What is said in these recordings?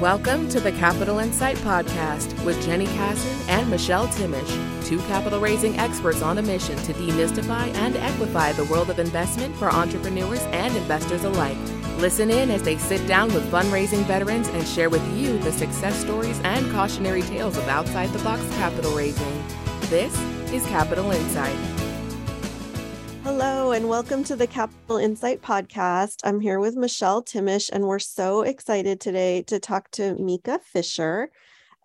Welcome to the Capital Insight Podcast with Jenny Kassan and Michelle Timish, two capital raising experts on a mission to demystify and equify the world of investment for entrepreneurs and investors alike. Listen in as they sit down with fundraising veterans and share with you the success stories and cautionary tales of outside the box capital raising. This is Capital Insight. Hello, and welcome to the Capital Insight Podcast. I'm here with Michelle Timish, and we're so excited today to talk to Mika Fisher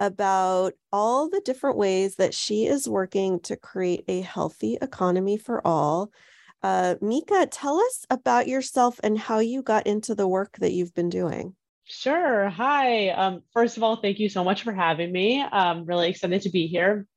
about all the different ways that she is working to create a healthy economy for all. Uh, Mika, tell us about yourself and how you got into the work that you've been doing. Sure. Hi. Um, first of all, thank you so much for having me. I'm really excited to be here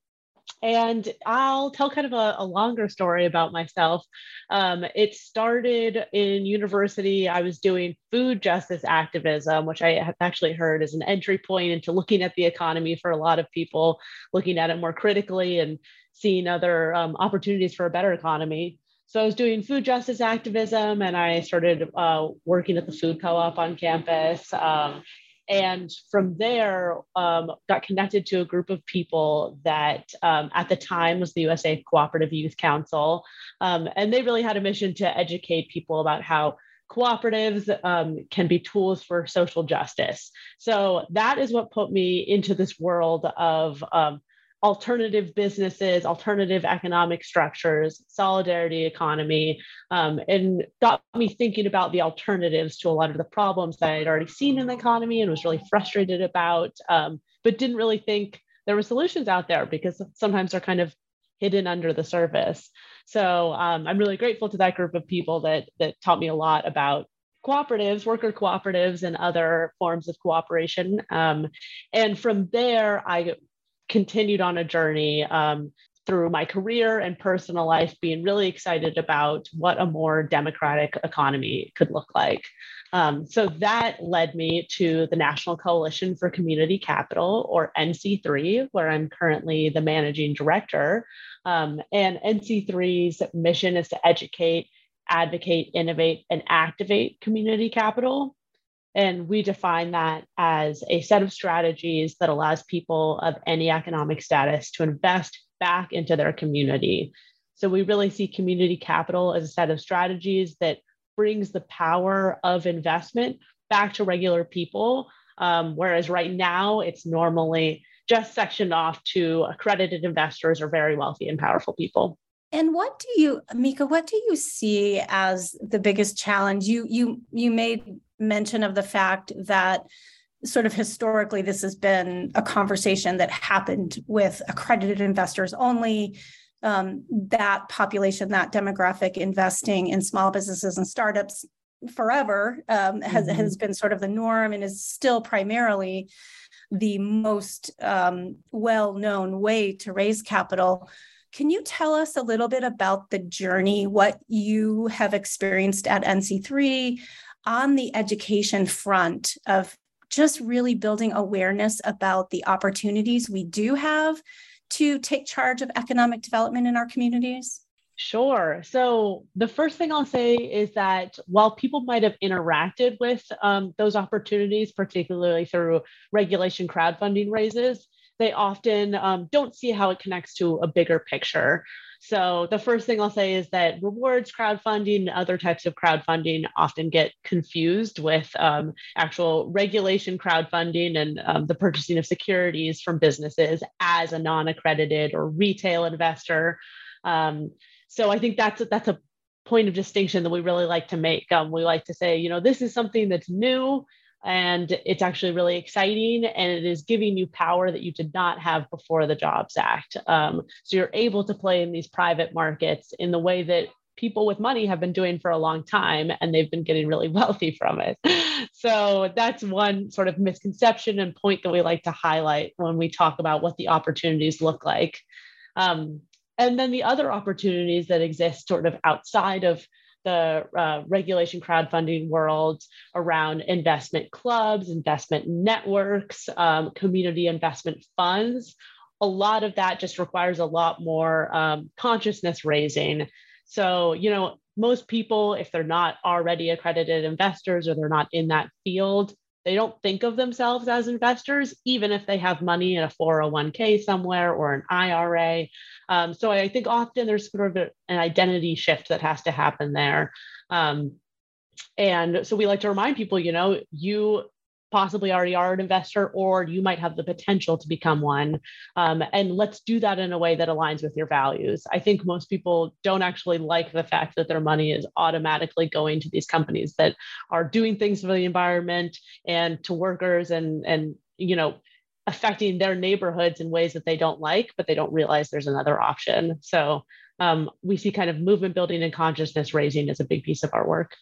and I'll tell kind of a, a longer story about myself. Um, it started in university. I was doing food justice activism, which I have actually heard is an entry point into looking at the economy for a lot of people, looking at it more critically and seeing other um, opportunities for a better economy. So I was doing food justice activism, and I started uh, working at the food co-op on campus. Um, and from there um, got connected to a group of people that um, at the time was the usa cooperative youth council. Um, and they really had a mission to educate people about how cooperatives um, can be tools for social justice. So that is what put me into this world of um, alternative businesses, alternative economic structures, solidarity economy, um, and got me thinking about the alternatives to a lot of the problems that I had already seen in the economy and was really frustrated about, um, but didn't really think there were solutions out there because sometimes they're kind of hidden under the surface. So um, I'm really grateful to that group of people that that taught me a lot about cooperatives, worker cooperatives, and other forms of cooperation. Um, and from there, I continued on a journey um, through my career and personal life, being really excited about what a more democratic economy could look like. Um, so that led me to the National Coalition for Community Capital, or NC3, where I'm currently the managing director. Um, and NC3's mission is to educate, advocate, innovate, and activate community capital and we define that as a set of strategies that allows people of any economic status to invest back into their community. So we really see community capital as a set of strategies that brings the power of investment back to regular people. Um, whereas right now, it's normally just sectioned off to accredited investors or very wealthy and powerful people. And what do you, Mika, what do you see as the biggest challenge? You you you made mention of the fact that sort of historically this has been a conversation that happened with accredited investors only. Um, that population, that demographic investing in small businesses and startups forever um, has, mm-hmm. has been sort of the norm and is still primarily the most um, well known way to raise capital. Can you tell us a little bit about the journey, what you have experienced at NC3 on the education front of just really building awareness about the opportunities we do have to take charge of economic development in our communities? Sure. So, the first thing I'll say is that while people might have interacted with um, those opportunities, particularly through regulation crowdfunding raises, they often um, don't see how it connects to a bigger picture. So the first thing I'll say is that rewards crowdfunding and other types of crowdfunding often get confused with um, actual regulation crowdfunding and um, the purchasing of securities from businesses as a non-accredited or retail investor. Um, so I think that's that's a point of distinction that we really like to make. Um, we like to say, you know, this is something that's new and it's actually really exciting and it is giving you power that you did not have before the jobs act. Um, so you're able to play in these private markets in the way that people with money have been doing for a long time and they've been getting really wealthy from it. So that's one sort of misconception and point that we like to highlight when we talk about what the opportunities look like. Um, and then the other opportunities that exist sort of outside of the uh, regulation crowdfunding world around investment clubs, investment networks, um, community investment funds. A lot of that just requires a lot more um, consciousness raising. So, you know, most people, if they're not already accredited investors or they're not in that field, they don't think of themselves as investors, even if they have money in a 401k somewhere or an IRA. Um, so I think often there's sort of an identity shift that has to happen there. Um, and so we like to remind people, you know, you possibly already are an investor, or you might have the potential to become one. Um, and let's do that in a way that aligns with your values. I think most people don't actually like the fact that their money is automatically going to these companies that are doing things for the environment and to workers and and you know affecting their neighborhoods in ways that they don't like, but they don't realize there's another option. So um, we see kind of movement building and consciousness raising as a big piece of our work.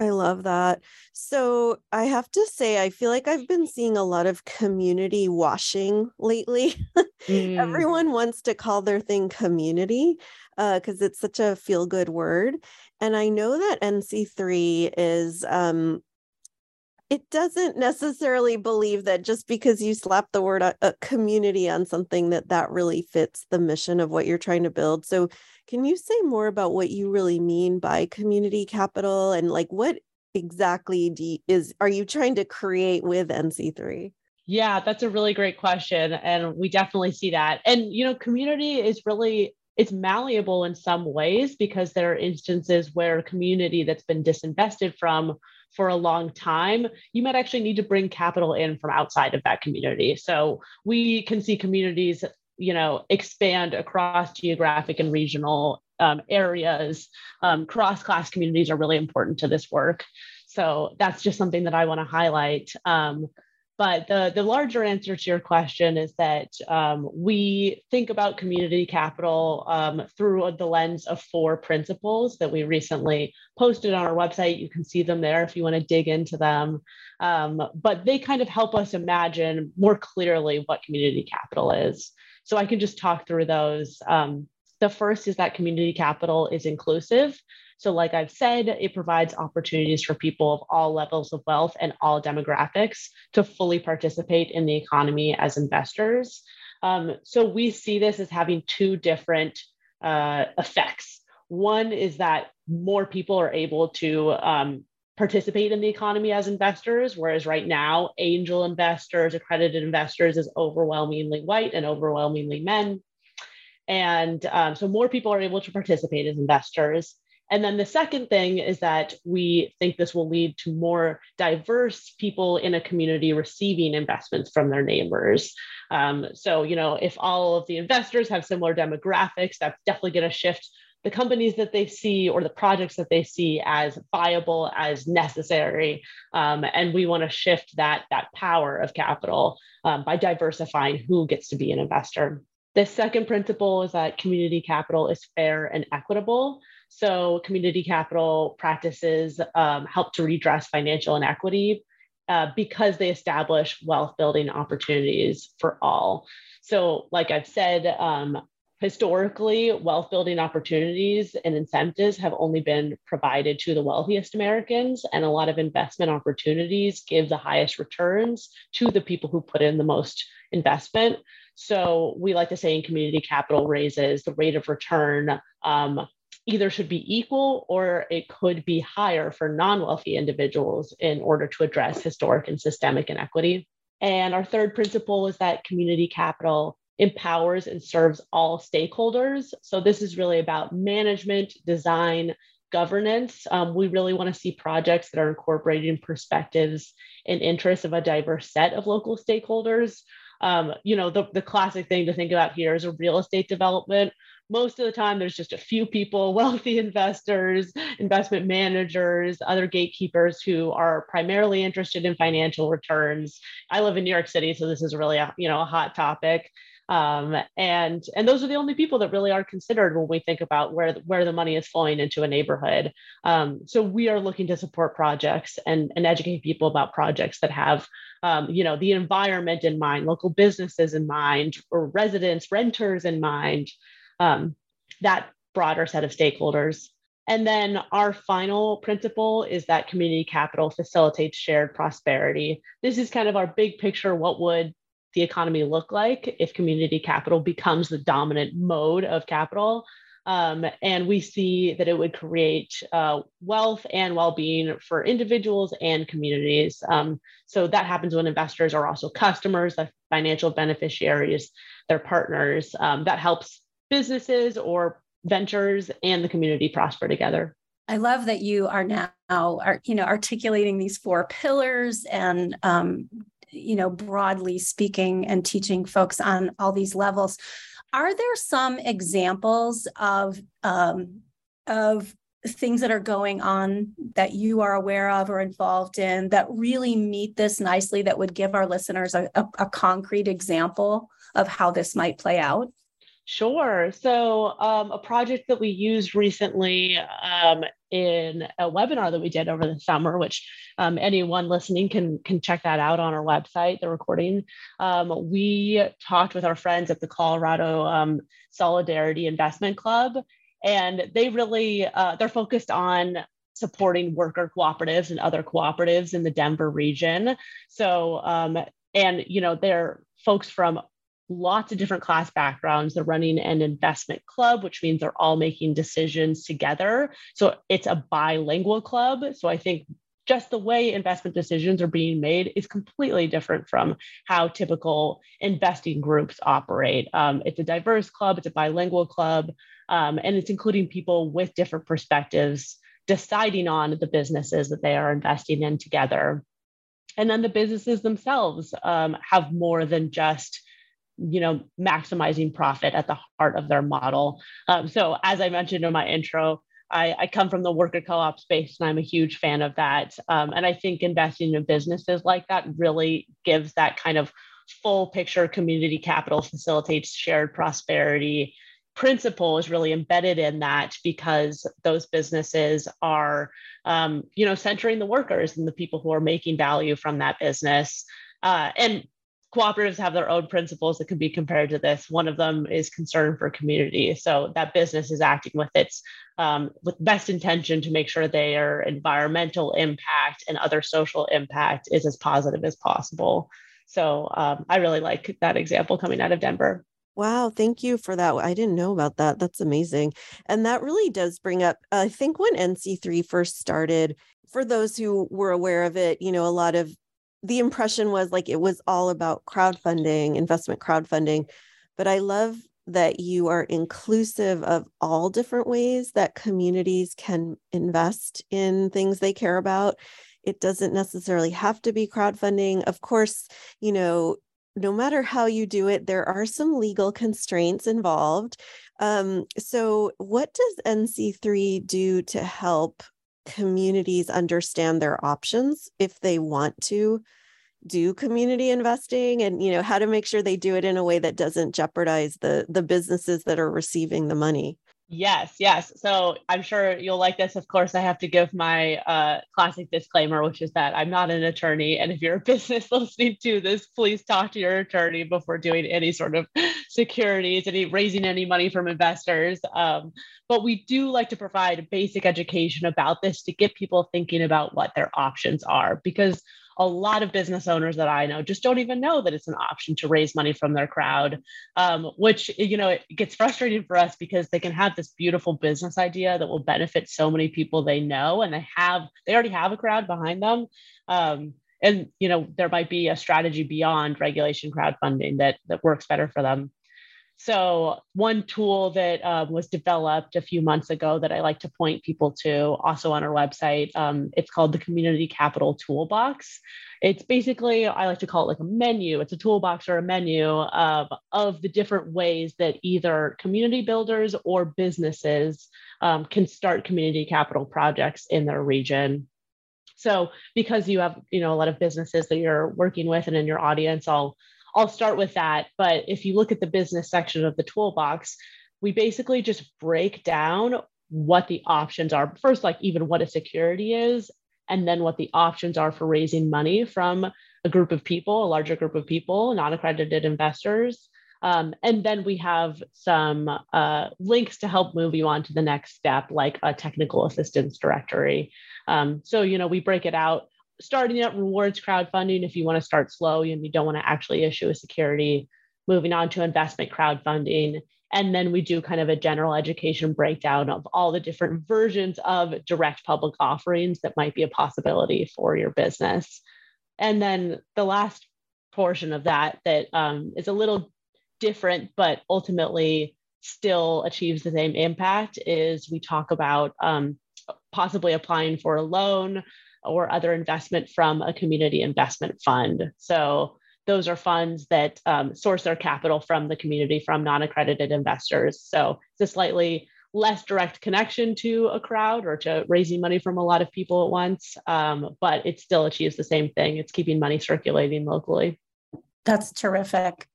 I love that. So I have to say, I feel like I've been seeing a lot of community washing lately. Mm. Everyone wants to call their thing community because uh, it's such a feel good word. And I know that NC3 is um, it doesn't necessarily believe that just because you slap the word a, uh, community on something that that really fits the mission of what you're trying to build. So can you say more about what you really mean by community capital and like what exactly do you, is are you trying to create with nc3 yeah that's a really great question and we definitely see that. And you know community is really it's malleable in some ways because there are instances where a community that's been disinvested from for a long time, you might actually need to bring capital in from outside of that community. So we can see communities, you know, expand across geographic and regional um, areas. Um, cross-class communities are really important to this work. So that's just something that I want to highlight. Um, but the, the larger answer to your question is that um, we think about community capital um, through the lens of four principles that we recently posted on our website. You can see them there if you want to dig into them. Um, but they kind of help us imagine more clearly what community capital is. So I can just talk through those. Um, the first is that community capital is inclusive. So, like I've said, it provides opportunities for people of all levels of wealth and all demographics to fully participate in the economy as investors. Um, so, we see this as having two different uh, effects. One is that more people are able to um, participate in the economy as investors, whereas right now, angel investors, accredited investors is overwhelmingly white and overwhelmingly men. And um, so more people are able to participate as investors. And then the second thing is that we think this will lead to more diverse people in a community receiving investments from their neighbors. Um, so, you know, if all of the investors have similar demographics, that's definitely going to shift the companies that they see or the projects that they see as viable, as necessary. Um, and we want to shift that, that power of capital um, by diversifying who gets to be an investor. The second principle is that community capital is fair and equitable. So, community capital practices um, help to redress financial inequity uh, because they establish wealth building opportunities for all. So, like I've said, um, historically, wealth building opportunities and incentives have only been provided to the wealthiest Americans, and a lot of investment opportunities give the highest returns to the people who put in the most investment. So, we like to say in community capital raises, the rate of return um, either should be equal or it could be higher for non-wealthy individuals in order to address historic and systemic inequity. And our third principle is that community capital empowers and serves all stakeholders. So this is really about management, design, governance. Um, we really want to see projects that are incorporating perspectives and interests of a diverse set of local stakeholders. Um, you know, the, the classic thing to think about here is a real estate development. Most of the time there's just a few people wealthy investors investment managers other gatekeepers who are primarily interested in financial returns. I live in new york city so this is really a you know a hot topic um, and and those are the only people that really are considered when we think about where where the money is flowing into a neighborhood um, so we are looking to support projects and, and educate people about projects that have um, you know the environment in mind local businesses in mind or residents renters in mind um, that broader set of stakeholders. And then our final principle is that community capital facilitates shared prosperity. This is kind of our big picture. What would the economy look like if community capital becomes the dominant mode of capital? Um, and we see that it would create uh, wealth and well being for individuals and communities. Um, so that happens when investors are also customers, the financial beneficiaries, their partners. Um, that helps businesses or ventures and the community prosper together. I love that you are now, are, you know, articulating these four pillars and, um, you know, broadly speaking and teaching folks on all these levels. Are there some examples of um, of things that are going on that you are aware of or involved in that really meet this nicely that would give our listeners a, a, a concrete example of how this might play out? Sure. So, um, a project that we used recently um, in a webinar that we did over the summer, which um, anyone listening can can check that out on our website, the recording. Um, we talked with our friends at the Colorado um, Solidarity Investment Club, and they really uh, they're focused on supporting worker cooperatives and other cooperatives in the Denver region. So, um, and you know, they're folks from lots of different class backgrounds. They're running an investment club, which means they're all making decisions together. So it's a bilingual club. So I think just the way investment decisions are being made is completely different from how typical investing groups operate. Um, it's a diverse club, it's a bilingual club, um, and it's including people with different perspectives deciding on the businesses that they are investing in together. And then the businesses themselves um, have more than just you know maximizing profit at the heart of their model. Um, so as i mentioned in my intro I, I, come from the worker co-op space and i'm a huge fan of that. Um, and i think investing in businesses like that really gives that kind of full picture community capital facilitates shared prosperity. Principle is really embedded in that because those businesses are um, you know centering the workers and the people who are making value from that business. Uh, and cooperatives have their own principles that can be compared to this. One of them is concern for community. So that business is acting with its um, with best intention to make sure their environmental impact and other social impact is as positive as possible. So um, I really like that example coming out of Denver. Wow, thank you for that. I didn't know about that. That's amazing. And that really does bring up, I think when NC3 first started, for those who were aware of it, you know, a lot of the impression was like it was all about crowdfunding, investment crowdfunding. But I love that you are inclusive of all different ways that communities can invest in things they care about. It doesn't necessarily have to be crowdfunding. Of course, you know, no matter how you do it, there are some legal constraints involved. Um, so, what does NC3 do to help communities understand their options if they want to do community investing and you know how to make sure they do it in a way that doesn't jeopardize the the businesses that are receiving the money yes yes. So i'm sure you'll like this. Of course i have to give my uh, classic disclaimer which is that i'm not an attorney. And if you're a business listening to this please talk to your attorney before doing any sort of securities any raising any money from investors. Um, but we do like to provide basic education about this to get people thinking about what their options are because a lot of business owners that I know just don't even know that it's an option to raise money from their crowd, um, which, you know, it gets frustrating for us because they can have this beautiful business idea that will benefit so many people they know and they have, they already have a crowd behind them. Um, and, you know, there might be a strategy beyond regulation crowdfunding that, that works better for them. So, one tool that um, was developed a few months ago that I like to point people to, also on our website, um, it's called the Community Capital Toolbox. It's basically, I like to call it like a menu. It's a toolbox or a menu of, of the different ways that either community builders or businesses um, can start community capital projects in their region. So, because you have, you know, a lot of businesses that you're working with and in your audience, I'll I'll start with that. But if you look at the business section of the toolbox, we basically just break down what the options are. First, like even what a security is, and then what the options are for raising money from a group of people, a larger group of people, non accredited investors. Um, and then we have some uh, links to help move you on to the next step, like a technical assistance directory. Um, so, you know, we break it out starting up rewards crowdfunding if you want to start slow and you don't want to actually issue a security moving on to investment crowdfunding And then we do kind of a general education breakdown of all the different versions of direct public offerings that might be a possibility for your business. And then the last portion of that that um, is a little different, but ultimately still achieves the same impact is we talk about um, possibly applying for a loan or other investment from a community investment fund. So those are funds that um, source their capital from the community from non-accredited investors. So it's a slightly less direct connection to a crowd or to raising money from a lot of people at once, um, but it still achieves the same thing. It's keeping money circulating locally. That's terrific.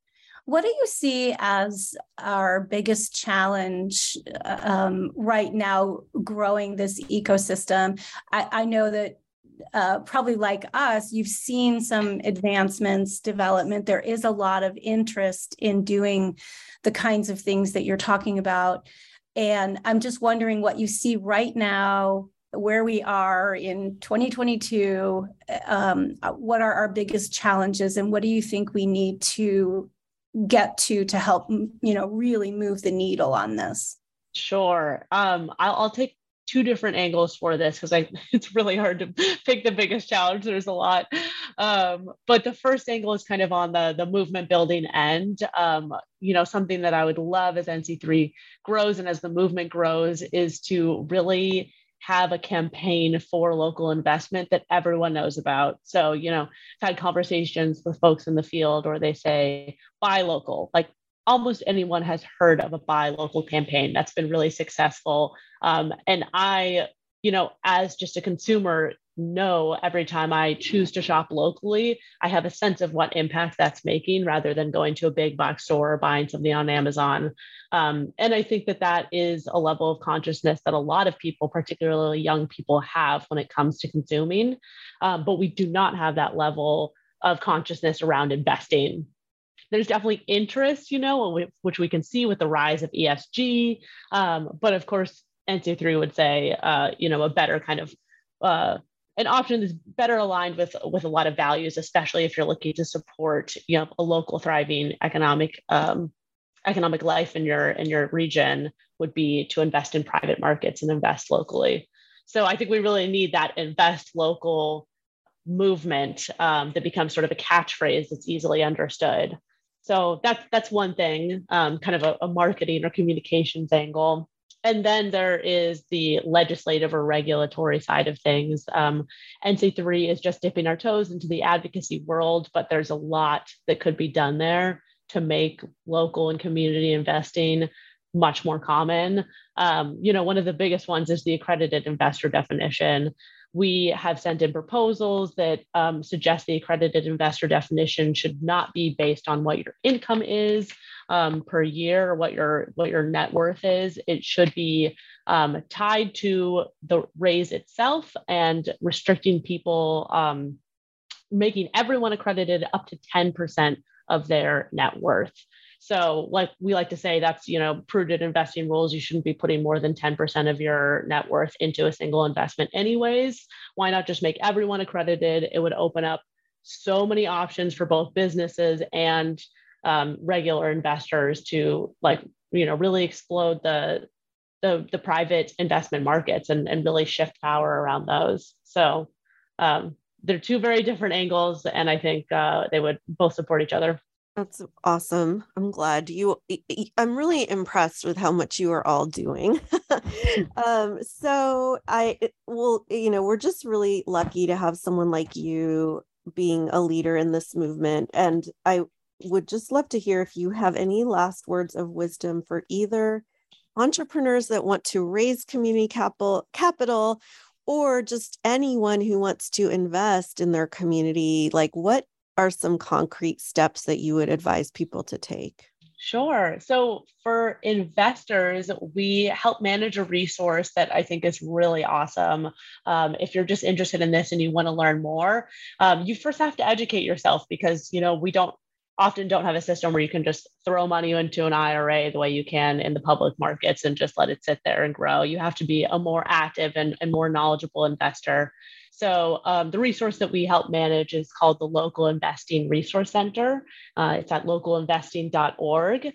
What do you see as our biggest challenge um, right now growing this ecosystem? I, I know that uh, probably like us, you've seen some advancements, development. There is a lot of interest in doing the kinds of things that you're talking about. And I'm just wondering what you see right now, where we are in 2022. Um, what are our biggest challenges, and what do you think we need to get to to help, you know, really move the needle on this? Sure. Um, I'll, I'll take two different angles for this because I it's really hard to pick the biggest challenge. There's a lot, um, but the first angle is kind of on the the movement building end. Um, you know, something that I would love as NC3 grows and as the movement grows is to really have a campaign for local investment that everyone knows about. So, you know, I've had conversations with folks in the field or they say buy local, like almost anyone has heard of a buy local campaign that's been really successful. Um, and I, you know, as just a consumer, know every time I choose to shop locally, I have a sense of what impact that's making rather than going to a big box store or buying something on Amazon. Um, and I think that that is a level of consciousness that a lot of people, particularly young people, have when it comes to consuming. Um, but we do not have that level of consciousness around investing there's definitely interest, you know, which we can see with the rise of ESG. Um, but of course, NC3 would say, uh, you know, a better kind of uh, an option that's better aligned with with a lot of values, especially if you're looking to support, you know, a local thriving economic um, economic life in your in your region would be to invest in private markets and invest locally. So I think we really need that invest local movement um, that becomes sort of a catchphrase that's easily understood. So that's that's one thing, um, kind of a, a marketing or communications angle. And then there is the legislative or regulatory side of things. Um, NC3 is just dipping our toes into the advocacy world, but there's a lot that could be done there to make local and community investing much more common. Um, you know, one of the biggest ones is the accredited investor definition. We have sent in proposals that um, suggest the accredited investor definition should not be based on what your income is um, per year or what your what your net worth is. It should be um, tied to the raise itself and restricting people, um, making everyone accredited up to 10% of their net worth. So, like we like to say, that's you know prudent investing rules. You shouldn't be putting more than 10% of your net worth into a single investment, anyways. Why not just make everyone accredited? It would open up so many options for both businesses and um, regular investors to like you know really explode the the, the private investment markets and, and really shift power around those. So um, they're two very different angles, and I think uh, they would both support each other. That's awesome. I'm glad you I'm really impressed with how much you are all doing. um so I well you know, we're just really lucky to have someone like you being a leader in this movement and I would just love to hear if you have any last words of wisdom for either entrepreneurs that want to raise community capital capital or just anyone who wants to invest in their community like what are some concrete steps that you would advise people to take? Sure. So for investors, we help manage a resource that I think is really awesome. Um, if you're just interested in this and you want to learn more, um, you first have to educate yourself because you know we don't often don't have a system where you can just throw money into an IRA the way you can in the public markets and just let it sit there and grow. You have to be a more active and, and more knowledgeable investor. So um, the resource that we help manage is called the Local Investing Resource Center. Uh, it's at localinvesting.org.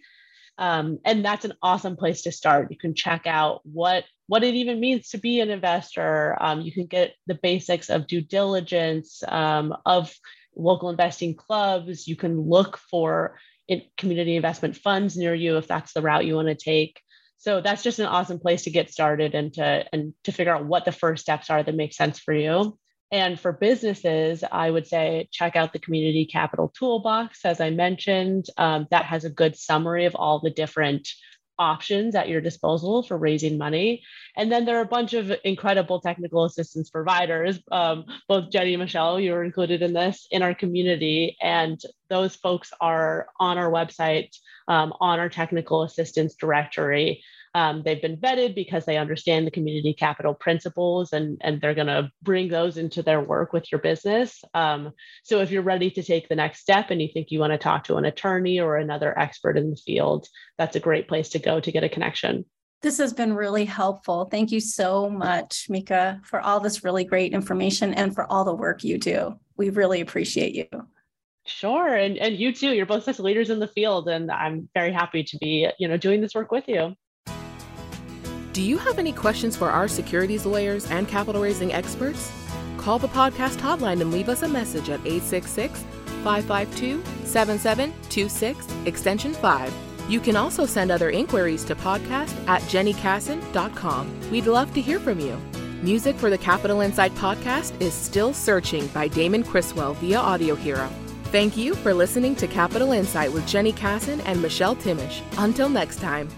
Um, and that's an awesome place to start. You can check out what what it even means to be an investor. Um, you can get the basics of due diligence um, of local investing clubs. You can look for community investment funds near you if that's the route you want to take. So that's just an awesome place to get started and to and to figure out what the first steps are that make sense for you. And for businesses, I would say check out the Community Capital Toolbox, as I mentioned. Um, that has a good summary of all the different options at your disposal for raising money. And then there are a bunch of incredible technical assistance providers. Um, both Jenny and Michelle, you are included in this in our community. And those folks are on our website, um, on our technical assistance directory. Um, they've been vetted because they understand the community capital principles and, and they're going to bring those into their work with your business. Um, so if you're ready to take the next step and you think you want to talk to an attorney or another expert in the field, that's a great place to go to get a connection. This has been really helpful. Thank you so much, Mika, for all this really great information and for all the work you do. We really appreciate you. Sure. And, and you too. You're both such leaders in the field. And I'm very happy to be, you know, doing this work with you. Do you have any questions for our securities lawyers and capital raising experts? Call the podcast hotline and leave us a message at 866 552 7726, extension 5. You can also send other inquiries to podcast at jennykassan.com. We'd love to hear from you. Music for the Capital Insight podcast is Still Searching by Damon Criswell via Audio Hero. Thank you for listening to Capital Insight with Jenny Kassan and Michelle Timish. Until next time.